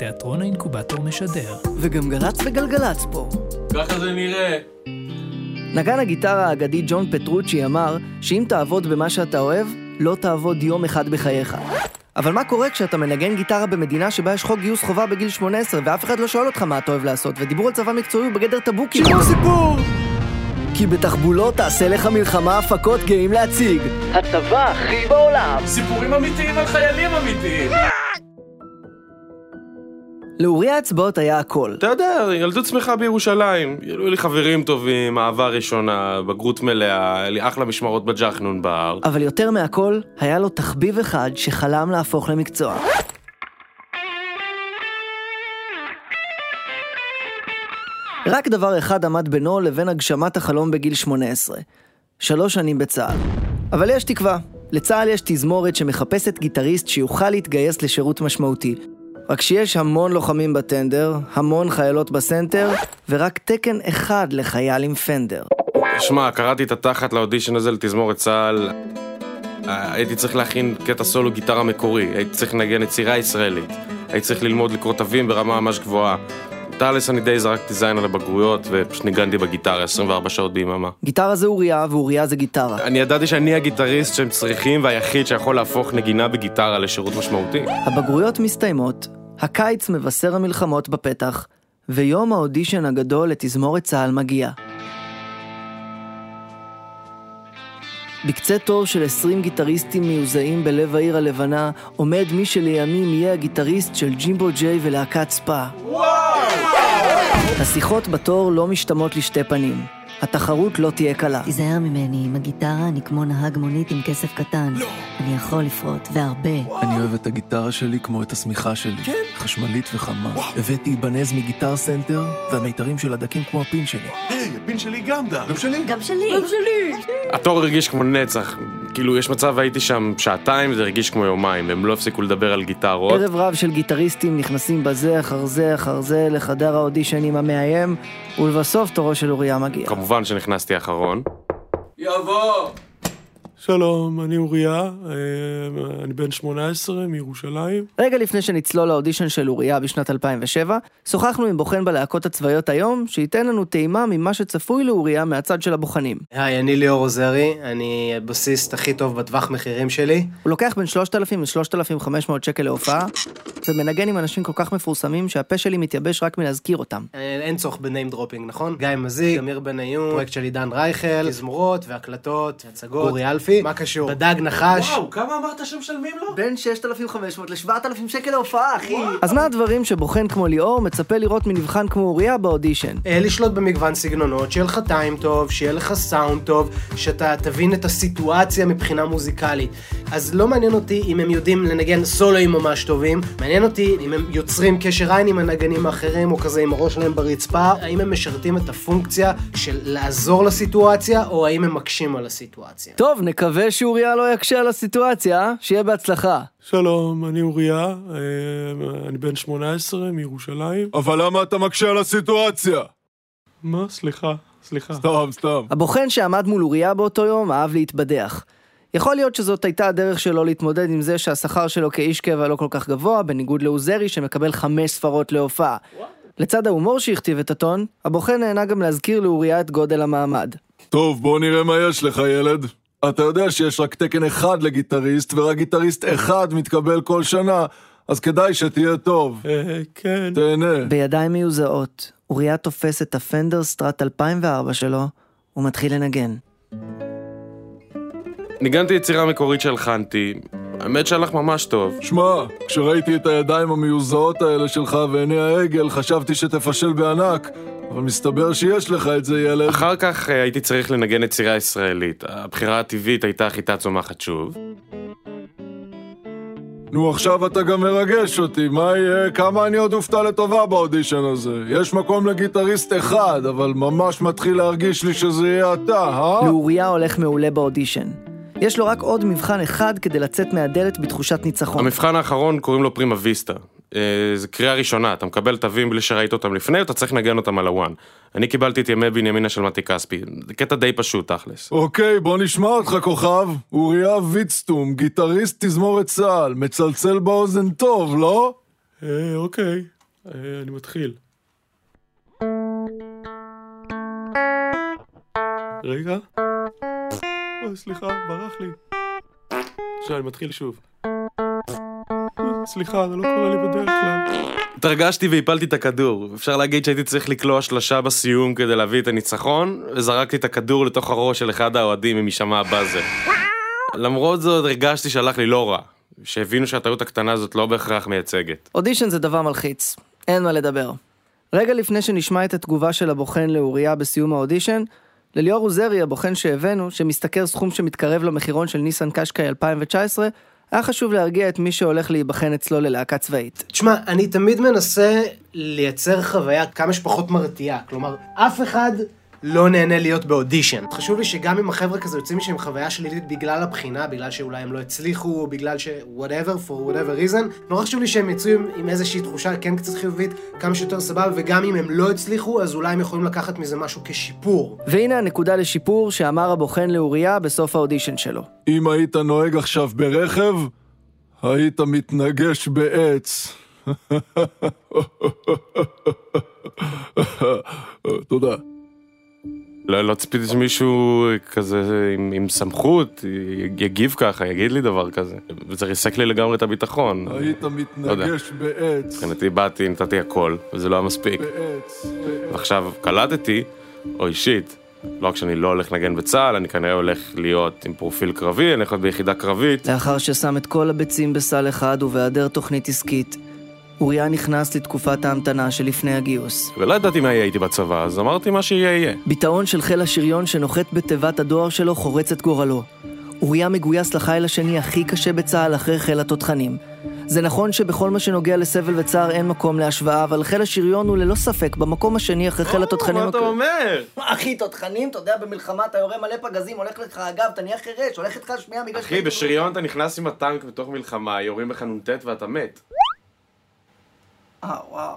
תיאטרון האינקובטור משדר. וגם גל"צ וגלגלצ פה. ככה זה נראה. נגן הגיטרה האגדי ג'ון פטרוצ'י אמר שאם תעבוד במה שאתה אוהב, לא תעבוד יום אחד בחייך. אבל מה קורה כשאתה מנגן גיטרה במדינה שבה יש חוק גיוס חובה בגיל 18 ואף אחד לא שואל אותך מה אתה אוהב לעשות, ודיבור על צבא מקצועי הוא בגדר טבוקי? שימו סיפור! כי בתחבולות תעשה לך מלחמה הפקות גאים להציג. הצבא הכי בעולם! סיפורים אמיתיים על חיילים אמיתיים. לאורי האצבעות היה הכל. אתה יודע, ילדות שמחה בירושלים. היו לי חברים טובים, אהבה ראשונה, בגרות מלאה, היה לי אחלה משמרות בג'חנון בהר. אבל יותר מהכל, היה לו תחביב אחד שחלם להפוך למקצוע. רק דבר אחד עמד בינו לבין הגשמת החלום בגיל 18. שלוש שנים בצה"ל. אבל יש תקווה. לצה"ל יש תזמורת שמחפשת גיטריסט שיוכל להתגייס לשירות משמעותי. רק שיש המון לוחמים בטנדר, המון חיילות בסנטר, ורק תקן אחד לחייל עם פנדר. שמע, קראתי את התחת לאודישן הזה לתזמורת צה"ל. אה, הייתי צריך להכין קטע סולו גיטרה מקורי, הייתי צריך לנגן יצירה ישראלית, הייתי צריך ללמוד לקרוא תווים ברמה ממש גבוהה. תכלס אני די זרקתי זין על הבגרויות ופשוט ניגנתי בגיטרה 24 שעות ביממה. גיטרה זה אוריה, ואוריה זה גיטרה. אני ידעתי שאני הגיטריסט שהם צריכים והיחיד שיכול להפוך נגינה בגיטרה לשירות משמעותי. הבגרויות מסתיימות, הקיץ מבשר המלחמות בפתח, ויום האודישן הגדול לתזמורת צה"ל מגיע. בקצה תור של 20 גיטריסטים מיוזעים בלב העיר הלבנה, עומד מי שלימים יהיה הגיטריסט של ג'ימבו ג'יי ולהקת ספא. השיחות בתור לא משתמעות לשתי פנים. התחרות לא תהיה קלה. תיזהר ממני, עם הגיטרה אני כמו נהג מונית עם כסף קטן. לא. אני יכול לפרוט, והרבה. אני אוהב את הגיטרה שלי כמו את השמיכה שלי. כן? חשמלית וחמה. הבאתי Ibanez מ Guitar Center, והמיתרים שלה דקים כמו הפין שלי. היי, הפין שלי גם דק. גם שלי. גם שלי. גם שלי. התור הרגיש כמו נצח. כאילו, יש מצב הייתי שם שעתיים, זה הרגיש כמו יומיים, הם לא הפסיקו לדבר על גיטרות. ערב רב של גיטריסטים נכנסים בזה אחר זה אחר זה לחדר האודישנים המאיים, ולבסוף תורו של אוריה מגיע. כמובן שנכנסתי אחרון. יבוא! שלום, אני אוריה, אה, אני בן 18 מירושלים. רגע לפני שנצלול לאודישן של אוריה בשנת 2007, שוחחנו עם בוחן בלהקות הצבאיות היום, שייתן לנו טעימה ממה שצפוי לאוריה מהצד של הבוחנים. היי, אני ליאור עוזרי, אני הבסיסט הכי טוב בטווח מחירים שלי. הוא לוקח בין 3,000 ל-3,500 שקל להופעה, ומנגן עם אנשים כל כך מפורסמים שהפה שלי מתייבש רק מלהזכיר אותם. אה, אין צורך ב name dropping, נכון? גיא מזיק, אמיר בניון, פרויקט של עידן רייכל, תזמורות והקלטות, הצגות, אורי אלפי. מה קשור? הדג נחש. וואו, כמה אמרת שמשלמים לו? בין 6,500 ל-7,000 שקל להופעה, אחי. אז מה הדברים שבוחן כמו ליאור מצפה לראות מנבחן כמו אוריה באודישן? אה, לשלוט במגוון סגנונות, שיהיה לך time טוב, שיהיה לך סאונד טוב, שאתה תבין את הסיטואציה מבחינה מוזיקלית. אז לא מעניין אותי אם הם יודעים לנגן סולואים ממש טובים, מעניין אותי אם הם יוצרים קשר עין עם הנגנים האחרים, או כזה עם הראש שלהם ברצפה, האם הם משרתים את הפונקציה של לעזור לסיטואציה, או האם הם מקשים על הסיטואציה. טוב, נקווה שאוריה לא יקשה על הסיטואציה? שיהיה בהצלחה. שלום, אני אוריה, אה, אני בן 18 מירושלים. אבל למה אתה מקשה על הסיטואציה? מה? סליחה, סליחה. סתם, סתם. הבוחן שעמד מול אוריה באותו יום אהב להתבדח. יכול להיות שזאת הייתה הדרך שלו להתמודד עם זה שהשכר שלו כאיש קבע לא כל כך גבוה, בניגוד לעוזרי שמקבל חמש ספרות להופעה. לצד ההומור שהכתיב את הטון, הבוחן נהנה גם להזכיר לאוריה את גודל המעמד. טוב, בוא נראה מה יש לך, ילד. אתה יודע שיש רק תקן אחד לגיטריסט, ורק גיטריסט אחד מתקבל כל שנה, אז כדאי שתהיה טוב. אה, כן. תהנה. בידיים מיוזעות, אוריה תופס את הפנדר סטראט 2004 שלו, ומתחיל לנגן. ניגנתי יצירה מקורית שהלחנתי, האמת שהלך ממש טוב. שמע, כשראיתי את הידיים המיוזעות האלה שלך ועיני העגל, חשבתי שתפשל בענק, אבל מסתבר שיש לך את זה, ילד. אחר כך אה, הייתי צריך לנגן יצירה ישראלית. הבחירה הטבעית הייתה חיטה צומחת שוב. נו, עכשיו אתה גם מרגש אותי, מה יהיה? כמה אני עוד אופתע לטובה באודישן הזה? יש מקום לגיטריסט אחד, אבל ממש מתחיל להרגיש לי שזה יהיה אתה, אה? לאוריה הולך מעולה באודישן. יש לו רק עוד מבחן אחד כדי לצאת מהדלת בתחושת ניצחון. המבחן האחרון קוראים לו פרימה ויסטה. אה, זה קריאה ראשונה, אתה מקבל תווים בלי שראית אותם לפני, אתה צריך לנגן אותם על הוואן. אני קיבלתי את ימי בנימינה של מתי כספי, זה קטע די פשוט תכלס. אוקיי, בוא נשמע אותך, כוכב. אוריה ויצטום, גיטריסט תזמורת צה"ל, מצלצל באוזן טוב, לא? אה, אוקיי, אה, אני מתחיל. רגע. אוי, סליחה, ברח לי. עכשיו אני מתחיל שוב. אה, סליחה, זה לא קורה לי בדרך כלל. התרגשתי והפלתי את הכדור. אפשר להגיד שהייתי צריך לקלוע שלושה בסיום כדי להביא את הניצחון, וזרקתי את הכדור לתוך הראש של אחד האוהדים אם יישמע הבאזר. למרות זאת, הרגשתי שהלך לי לא רע. שהבינו שהטעות הקטנה הזאת לא בהכרח מייצגת. אודישן זה דבר מלחיץ, אין מה לדבר. רגע לפני שנשמע את התגובה של הבוחן לאוריה בסיום האודישן, לליאור עוזרי, הבוחן שהבאנו, שמשתכר סכום שמתקרב למחירון של ניסן קשקאי 2019, היה חשוב להרגיע את מי שהולך להיבחן אצלו ללהקה צבאית. תשמע, אני תמיד מנסה לייצר חוויה כמה שפחות מרתיעה. כלומר, אף אחד לא נהנה להיות באודישן. חשוב לי שגם אם החבר'ה כזה יוצאים משם עם חוויה שלילית בגלל הבחינה, בגלל שאולי הם לא הצליחו, בגלל ש... whatever, for whatever reason, נורא חשוב לי שהם יצאו עם, עם איזושהי תחושה כן קצת חיובית, כמה שיותר סבבה, וגם אם הם לא הצליחו, אז אולי הם יכולים לקחת מזה משהו כשיפור. והנה הנקודה לשיפור שאמר הבוחן לאוריה בסוף האודישן שלו. אם היית נוהג עכשיו ברכב, היית מתנגש בעץ. תודה. לא, לא ציפיתי שמישהו כזה עם, עם סמכות יגיב ככה, יגיד לי דבר כזה. זה ריסק לי לגמרי את הביטחון. היית מתנגש בעץ. מבחינתי באתי, נתתי הכל, וזה לא היה מספיק. בעץ. בעץ. ועכשיו קלטתי, או אישית, לא רק שאני לא הולך לנגן בצה"ל, אני כנראה הולך להיות עם פרופיל קרבי, אני הולך להיות ביחידה קרבית. לאחר ששם את כל הביצים בסל אחד ובהיעדר תוכנית עסקית, אוריה נכנס לתקופת ההמתנה שלפני הגיוס. ולא ידעתי מה יהיה איתי בצבא, אז אמרתי מה שיהיה יהיה. ביטאון של חיל השריון שנוחת בתיבת הדואר שלו חורץ את גורלו. אוריה מגויס לחיל השני הכי קשה בצה"ל אחרי חיל התותחנים. זה נכון שבכל מה שנוגע לסבל וצער אין מקום להשוואה, אבל חיל השריון הוא ללא ספק במקום השני אחרי חיל התותחנים. מה אתה אומר? אחי, תותחנים, אתה יודע, במלחמה אתה יורה מלא פגזים, הולך לך הגב, אתה נהיה חירש, הולך איתך שמיעה בגלל אחי, בשריון אתה נכנס עם הטנק בתוך מלחמה, יורים בך נ"ט ואתה מת. אה, וואו.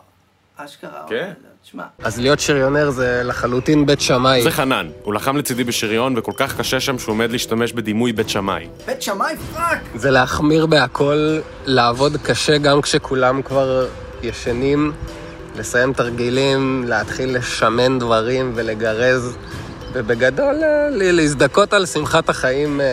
אשכרה. כן. תשמע. אז להיות שריונר זה לחלוטין בית שמאי. זה חנן, הוא לחם לצידי בשריון וכל כך קשה שם שהוא עומד להשתמש בדימוי בית שמאי. בית שמאי fuck! זה להחמיר בהכל, לעבוד קשה גם כשכולם כבר ישנים, לסיים תרגילים, להתחיל לשמן דברים ולגרז, ובגדול אה, ל- להזדכות על שמחת החיים אה,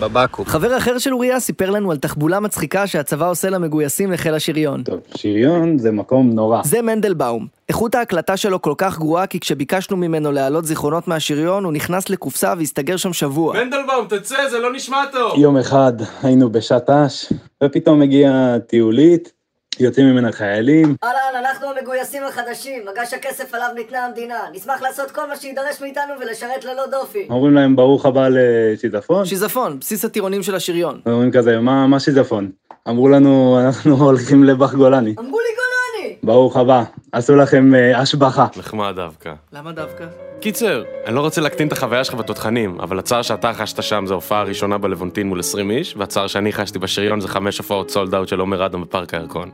בבקו"ם. חבר אחר של אוריה סיפר לנו על תחבולה מצחיקה שהצבא עושה למגויסים לחיל השריון. טוב, שריון זה מקום נורא. זה מנדלבאום. איכות ההקלטה שלו כל כך גרועה כי כשביקשנו ממנו להעלות זיכרונות מהשריון הוא נכנס לקופסה והסתגר שם שבוע. מנדלבאום, תצא, זה לא נשמע טוב! יום אחד היינו בשעת אש, ופתאום הגיעה טיולית, יוצאים ממנה חיילים, אהלן, אנחנו המגויסים החדשים, מגש הכסף עליו ניתנה המדינה. נשמח לעשות כל מה שיידרש מאיתנו ולשרת ללא דופי. אומרים להם ברוך הבא לשיזפון, שיזפון, בסיס הטירונים של השריון. אומרים כזה, מה, מה שיזפון? אמרו לנו, אנחנו הולכים לבח גולני. אמרו לי גולני! ברוך הבא, עשו לכם אה, השבחה. נחמד דווקא. למה דווקא? קיצר, אני לא רוצה להקטין את החוויה שלך בתותחנים, אבל הצער שאתה חשת שם זה ההופעה הראשונה בלוונטין מול 20 איש, והצער שאני חשתי בשריון זה חמש הופעות סולד אאוט של עומר אדם בפארק הירקון.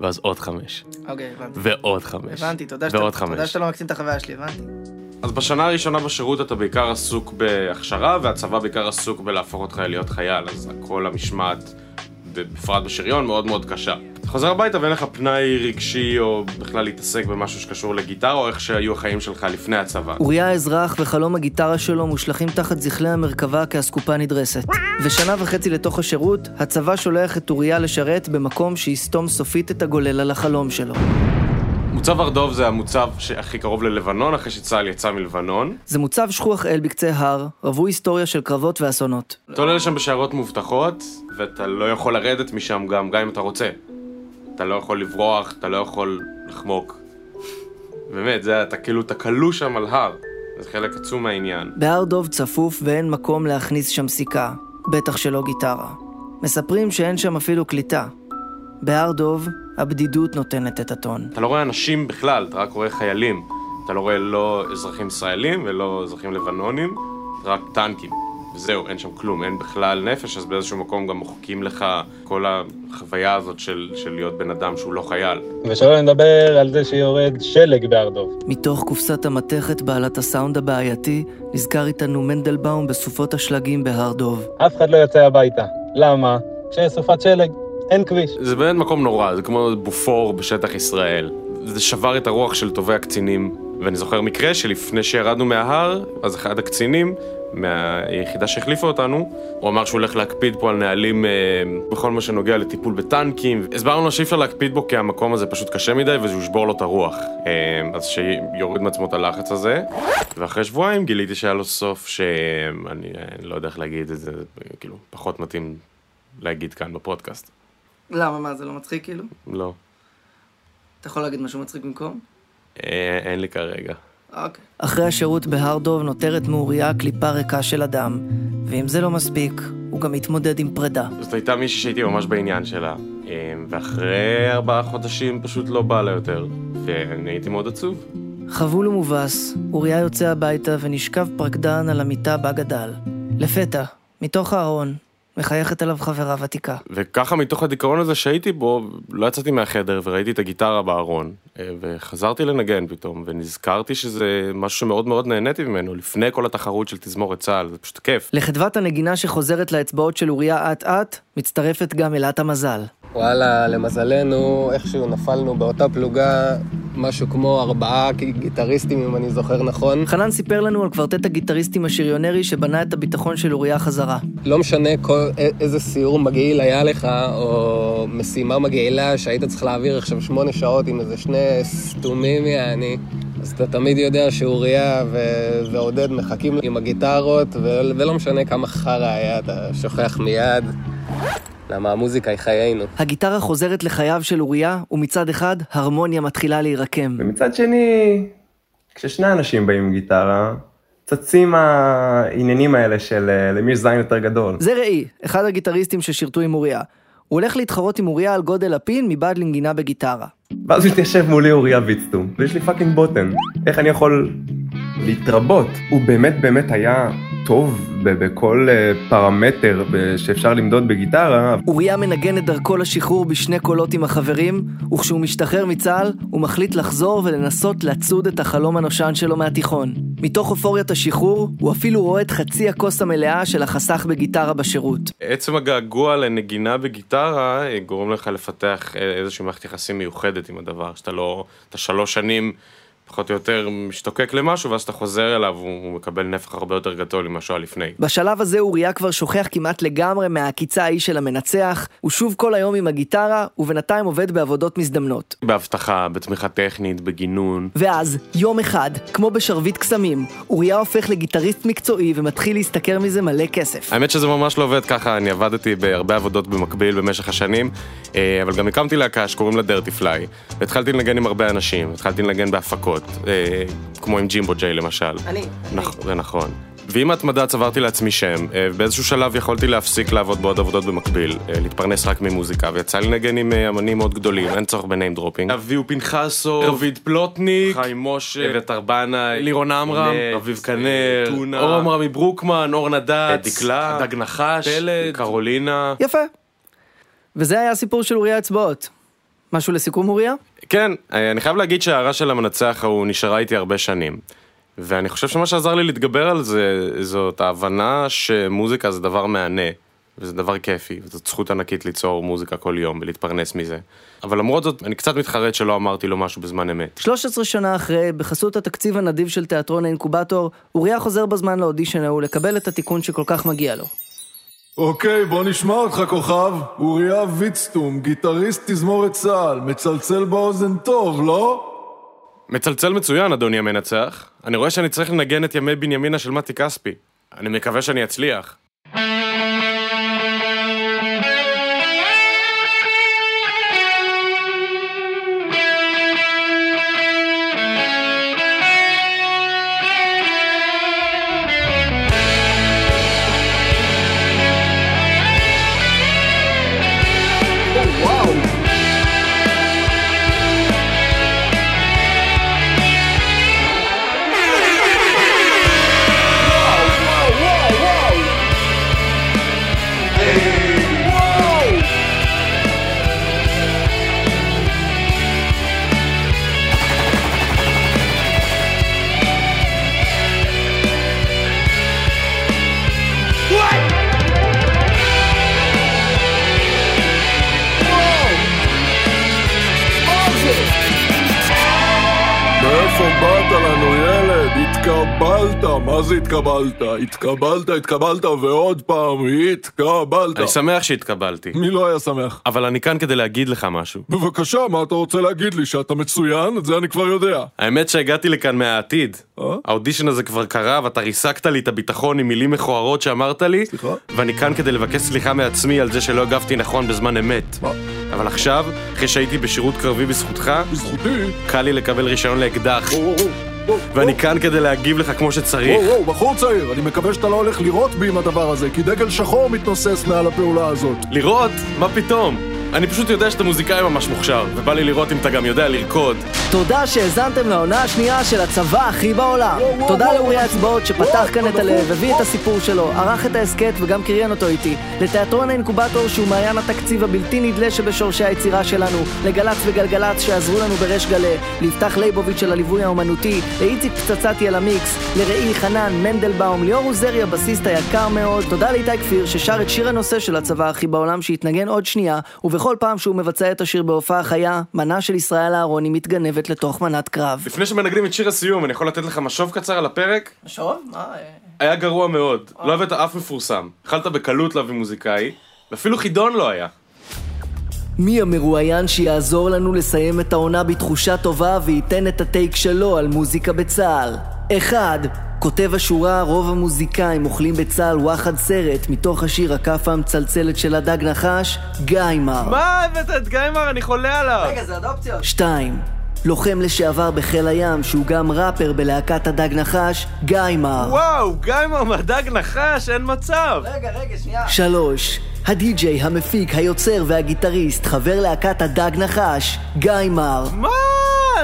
ואז עוד חמש. אוקיי, הבנתי. ועוד חמש. הבנתי, תודה ועוד שאתה, תודה חמש. שאתה לא מקטין את החוויה שלי, הבנתי. אז בשנה הראשונה בשירות אתה בעיקר עסוק בהכשרה, והצבא בעיקר עסוק בלהפוך אותך להיות חייל, אז כל המשמעת, בפרט בשריון, מאוד מאוד קשה. אתה חוזר הביתה ואין לך פנאי רגשי, או בכלל להתעסק במשהו שקשור לגיטרה, או איך שהיו החיים שלך לפני הצבא. אוריה האזרח וחלום הגיטרה שלו מושלכים תחת זכלי המרכבה כאסקופה נדרסת. ושנה וחצי לתוך השירות, הצבא שולח את אוריה לשרת במקום שיסתום סופית את הגולל על החלום שלו. מוצב הר דוב זה המוצב שהכי קרוב ללבנון, אחרי שצה"ל יצא מלבנון. זה מוצב שכוח אל בקצה הר, רווי היסטוריה של קרבות ואסונות. אתה עולה לשם בשיירות מובטחות, ואתה לא יכול לרדת משם גם, גם אם אתה רוצה. אתה לא יכול לברוח, אתה לא יכול לחמוק. באמת, זה, אתה כאילו, אתה כלוא שם על הר. זה חלק עצום מהעניין. בהר דוב צפוף ואין מקום להכניס שם סיכה, בטח שלא גיטרה. מספרים שאין שם אפילו קליטה. בהר דוב, הבדידות נותנת את הטון. אתה לא רואה אנשים בכלל, אתה רק רואה חיילים. אתה לא רואה לא אזרחים ישראלים ולא אזרחים לבנונים, רק טנקים. וזהו, אין שם כלום, אין בכלל נפש, אז באיזשהו מקום גם מוחקים לך כל החוויה הזאת של, של להיות בן אדם שהוא לא חייל. ושלא נדבר על זה שיורד שלג בהר. מתוך קופסת המתכת בעלת הסאונד הבעייתי, נזכר איתנו מנדלבאום בסופות השלגים בהר דוב. אף אחד לא יוצא הביתה. למה? כשיש סופת שלג. אין כביש. זה באמת מקום נורא, זה כמו בופור בשטח ישראל. זה שבר את הרוח של טובי הקצינים, ואני זוכר מקרה שלפני שירדנו מההר, אז אחד הקצינים מהיחידה שהחליפה אותנו, הוא אמר שהוא הולך להקפיד פה על נהלים אה, בכל מה שנוגע לטיפול בטנקים. הסברנו לו שאי אפשר להקפיד בו כי המקום הזה פשוט קשה מדי וזה ישבור לו את הרוח. אה, אז שיוריד מעצמו את הלחץ הזה. ואחרי שבועיים גיליתי שהיה לו סוף שאני אה, לא יודע איך להגיד את זה, כאילו, פחות מתאים להגיד כאן בפודקאסט. למה, מה, זה לא מצחיק כאילו? לא. אתה יכול להגיד משהו מצחיק במקום? אה, אין לי כרגע. אוקיי. אחרי השירות בהר דוב נותרת מאוריה קליפה ריקה של אדם, ואם זה לא מספיק, הוא גם מתמודד עם פרידה. זאת הייתה מישהי שהייתי ממש בעניין שלה, אה, ואחרי ארבעה חודשים פשוט לא בא לה יותר, ואני הייתי מאוד עצוב. חבול ומובס, אוריה יוצא הביתה ונשכב פרקדן על המיטה בה גדל. לפתע, מתוך הארון, מחייכת עליו חברה ותיקה. וככה מתוך הדיכאון הזה שהייתי בו, לא יצאתי מהחדר וראיתי את הגיטרה בארון, אה, וחזרתי לנגן פתאום, ונזכרתי שזה משהו שמאוד מאוד נהניתי ממנו, לפני כל התחרות של תזמורת צה"ל, זה פשוט כיף. לחדוות הנגינה שחוזרת לאצבעות של אוריה אט-אט, מצטרפת גם אלת המזל. וואלה, למזלנו, איכשהו נפלנו באותה פלוגה, משהו כמו ארבעה גיטריסטים, אם אני זוכר נכון. חנן סיפר לנו על קוורטט הגיטריסטים השריונרי שבנה את הביטחון של אוריה חזרה. לא משנה כל, איזה סיור מגעיל היה לך, או משימה מגעילה שהיית צריך להעביר עכשיו שמונה שעות עם איזה שני סתומים, יעני. אז אתה תמיד יודע שאוריה ו- ועודד מחכים עם הגיטרות, ו- ולא משנה כמה חרא היה, אתה שוכח מיד. למה המוזיקה היא חיינו. הגיטרה חוזרת לחייו של אוריה, ומצד אחד, הרמוניה מתחילה להירקם. ומצד שני, כששני אנשים באים עם גיטרה, צצים העניינים האלה של אה, למי יש זין יותר גדול. זה ראי, אחד הגיטריסטים ששירתו עם אוריה. הוא הולך להתחרות עם אוריה על גודל הפין מבעד לנגינה בגיטרה. ואז הוא מתיישב מולי אוריה ויצטום, ויש לי fucking בוטן. איך אני יכול להתחרות? הוא באמת באמת היה טוב בכל אה, פרמטר שאפשר למדוד בגיטרה. אוריה מנגן את דרכו לשחרור בשני קולות עם החברים, וכשהוא משתחרר מצה"ל, הוא מחליט לחזור ולנסות לצוד את החלום הנושן שלו מהתיכון. מתוך אופוריית השחרור, הוא אפילו רואה את חצי הכוס המלאה של החסך בגיטרה בשירות. עצם הגעגוע לנגינה בגיטרה אה, גורם לך לפתח אה, איזושהי מערכת יחסים מיוחדת עם הדבר, שאתה לא, אתה שלוש שנים פחות או יותר משתוקק למשהו, ואז אתה חוזר אליו, הוא מקבל נפח הרבה יותר גדול ממה שהיה לפני. בשלב הזה אוריה כבר שוכח כמעט לגמרי מהעקיצה ההיא של המנצח, הוא שוב כל היום עם הגיטרה, ובינתיים עובד בעבודות מזדמנות. באבטחה, בתמיכה טכנית, בגינון. ואז, יום אחד, כמו בשרביט קסמים, אוריה הופך לגיטריסט מקצועי ומתחיל להשתכר מזה מלא כסף. האמת שזה ממש לא עובד ככה, אני עבדתי בהרבה עבודות במקביל במשך השנים, אה, אבל גם הקמתי להקה שקוראים לה Dirty Fly, והתחלתי לנגן עם הרבה אנשים, התחלתי לנגן בהפקות. אה, כמו עם ג'ימבו ג'יי למשל. אני. נכ- זה נכון. ועם ההתמדה צברתי לעצמי שם, אה, באיזשהו שלב יכולתי להפסיק לעבוד בעוד עבודות במקביל, אה, להתפרנס רק ממוזיקה, ויצא לי לנגן עם אה, אמנים מאוד גדולים, אין צורך ב name dropping. אביהו פנחסו, רביד פלוטניק, חיים משה, אביתר בנאי, לירון עמרם, אביב כנר, אור עמרמי ברוקמן, אור נדץ, דקלה, דג נחש, פלד, קרולינה. יפה. וזה היה הסיפור של אוריה אצבעות. משהו לסיכום אוריה? כן, אני חייב להגיד שההערה של המנצח ההוא נשארה איתי הרבה שנים. ואני חושב שמה שעזר לי להתגבר על זה, זאת ההבנה שמוזיקה זה דבר מהנה, וזה דבר כיפי, וזאת זכות ענקית ליצור מוזיקה כל יום ולהתפרנס מזה. אבל למרות זאת, אני קצת מתחרט שלא אמרתי לו משהו בזמן אמת. 13 שנה אחרי, בחסות התקציב הנדיב של תיאטרון האינקובטור, אוריה חוזר בזמן לאודישן ההוא לקבל את התיקון שכל כך מגיע לו. אוקיי, בוא נשמע אותך כוכב. אוריה ויצטום, גיטריסט תזמורת צה"ל, מצלצל באוזן טוב, לא? מצלצל מצוין, אדוני המנצח. אני רואה שאני צריך לנגן את ימי בנימינה של מתי כספי. אני מקווה שאני אצליח. באת לנו, ילד? התקבלת. מה זה התקבלת? התקבלת, התקבלת, ועוד פעם, התקבלת. אני שמח שהתקבלתי. מי לא היה שמח? אבל אני כאן כדי להגיד לך משהו. בבקשה, מה אתה רוצה להגיד לי? שאתה מצוין? את זה אני כבר יודע. האמת שהגעתי לכאן מהעתיד. אה? האודישן הזה כבר קרה, ואתה ריסקת לי את הביטחון עם מילים מכוערות שאמרת לי. סליחה? ואני כאן כדי לבקש סליחה מעצמי על זה שלא הגבתי נכון בזמן אמת. מה? אבל עכשיו, אחרי שהייתי בשירות קרבי בזכותך, בזכותי? קל לי לקבל רישיון לאקדח. וואו, ואני כאן כדי להגיב לך כמו שצריך. וואו, וואו, בחור צעיר, אני מקווה שאתה לא הולך לירות בי עם הדבר הזה, כי דגל שחור מתנוסס מעל הפעולה הזאת. לראות? מה פתאום? אני פשוט יודע שאתה מוזיקאי ממש מוכשר, ובא לי לראות אם אתה גם יודע לרקוד. תודה שהאזנתם לעונה השנייה של הצבא הכי בעולם. תודה. לאורי אצבעות שפתח כאן את. הלב, הביא את הסיפור שלו, ערך את ההסכת וגם קריין אותו איתי. לתיאטרון האינקובטור שהוא מעיין התקציב הבלתי נדלה שבשורשי היצירה שלנו. לגל"צ וגלגלצ שעזרו לנו בריש גלי. ליפתח ליבוביץ' של הליווי האומנותי. לאיציק פצצתי על המיקס. לראי חנן מנדלבאום. ליאור עוזרי הבסיסט היקר מאוד. תודה לאיתי כפיר ששר את שיר הנושא של הצבא הכי בעולם שהתנגן עוד שנייה, ובכל פעם שהוא מבצע את השיר בהופעה חיה, מנה של ישראל אהרוני מתגנבת לתוך מנת קרב. לפני שמנגנים את שיר הסיום, אני יכול לתת לך משוב קצר על הפרק? שוב? מה? היה גרוע מאוד, לא הבאת אף מפורסם. יכלת בקלות להביא מוזיקאי, ואפילו חידון לא היה. מי המרואיין שיעזור לנו לסיים את העונה בתחושה טובה וייתן את הטייק שלו על מוזיקה בצה"ל? 1. כותב השורה רוב המוזיקאים אוכלים בצה"ל וואחד סרט מתוך השיר הכאפה המצלצלת של הדג נחש, גיימר. מה הבאת את גיימר? אני חולה עליו! זה אדופציות. 2. לוחם לשעבר בחיל הים שהוא גם ראפר בלהקת הדג נחש, גיימר. וואו, גיימר מהדג נחש, אין מצב! רגע, רגע, שנייה. 3. הדי-ג'יי, המפיק, היוצר והגיטריסט, חבר להקת הדג נחש, גיימר. מה?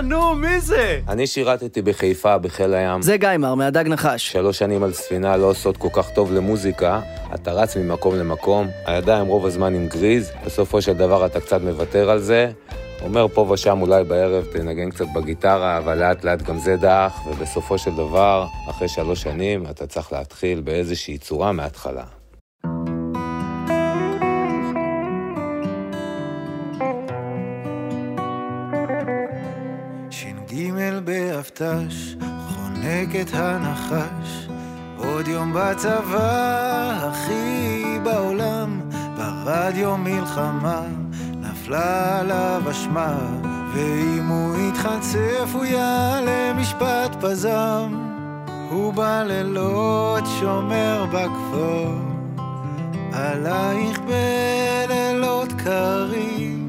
נו, מי זה? אני שירתתי בחיפה, בחיל הים. זה גיימר, מהדג נחש. שלוש שנים על ספינה לא עושות כל כך טוב למוזיקה, אתה רץ ממקום למקום, הידיים רוב הזמן עם גריז, בסופו של דבר אתה קצת מוותר על זה, אומר פה ושם אולי בערב תנגן קצת בגיטרה, אבל לאט לאט גם זה דח, ובסופו של דבר, אחרי שלוש שנים, אתה צריך להתחיל באיזושהי צורה מההתחלה. באבט"ש, חונק את הנחש, עוד יום בצבא, הכי בעולם, ברדיו מלחמה, נפלה עליו אשמה, ואם הוא יתחצף הוא יעלה משפט פזם, הוא בלילות שומר בכפור, עלייך בלילות קרים.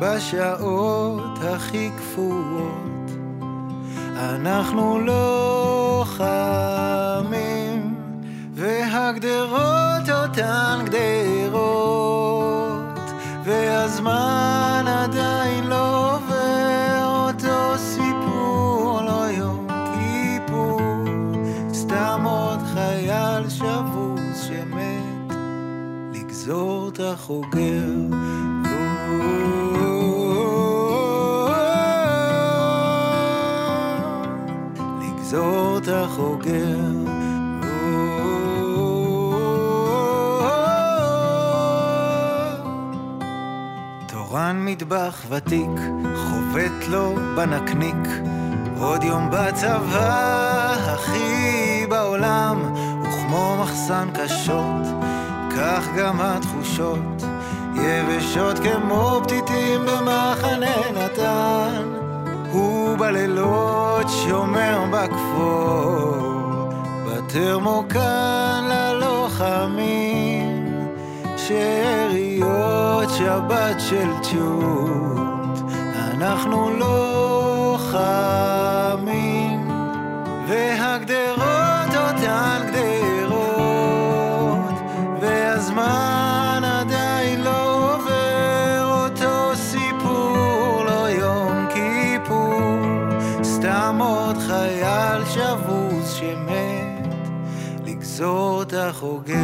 בשעות הכי קפואות אנחנו לוחמים והגדרות אותן גדרות והזמן עדיין לא עובר אותו סיפור לא יום כיפור סתם עוד חייל שבוס שמת לגזור את החוגר החוגר תורן מטבח ותיק, חובט לו בנקניק, עוד יום בצבא, הכי בעולם, וכמו מחסן קשות, כך גם התחושות, יבשות כמו פתיתים במחנה נתן, בלילות שומר בכפור, בטרמוקן ללוחמים, שאריות שבת של צ'וט, אנחנו לוחמים, והגדרות לגזור את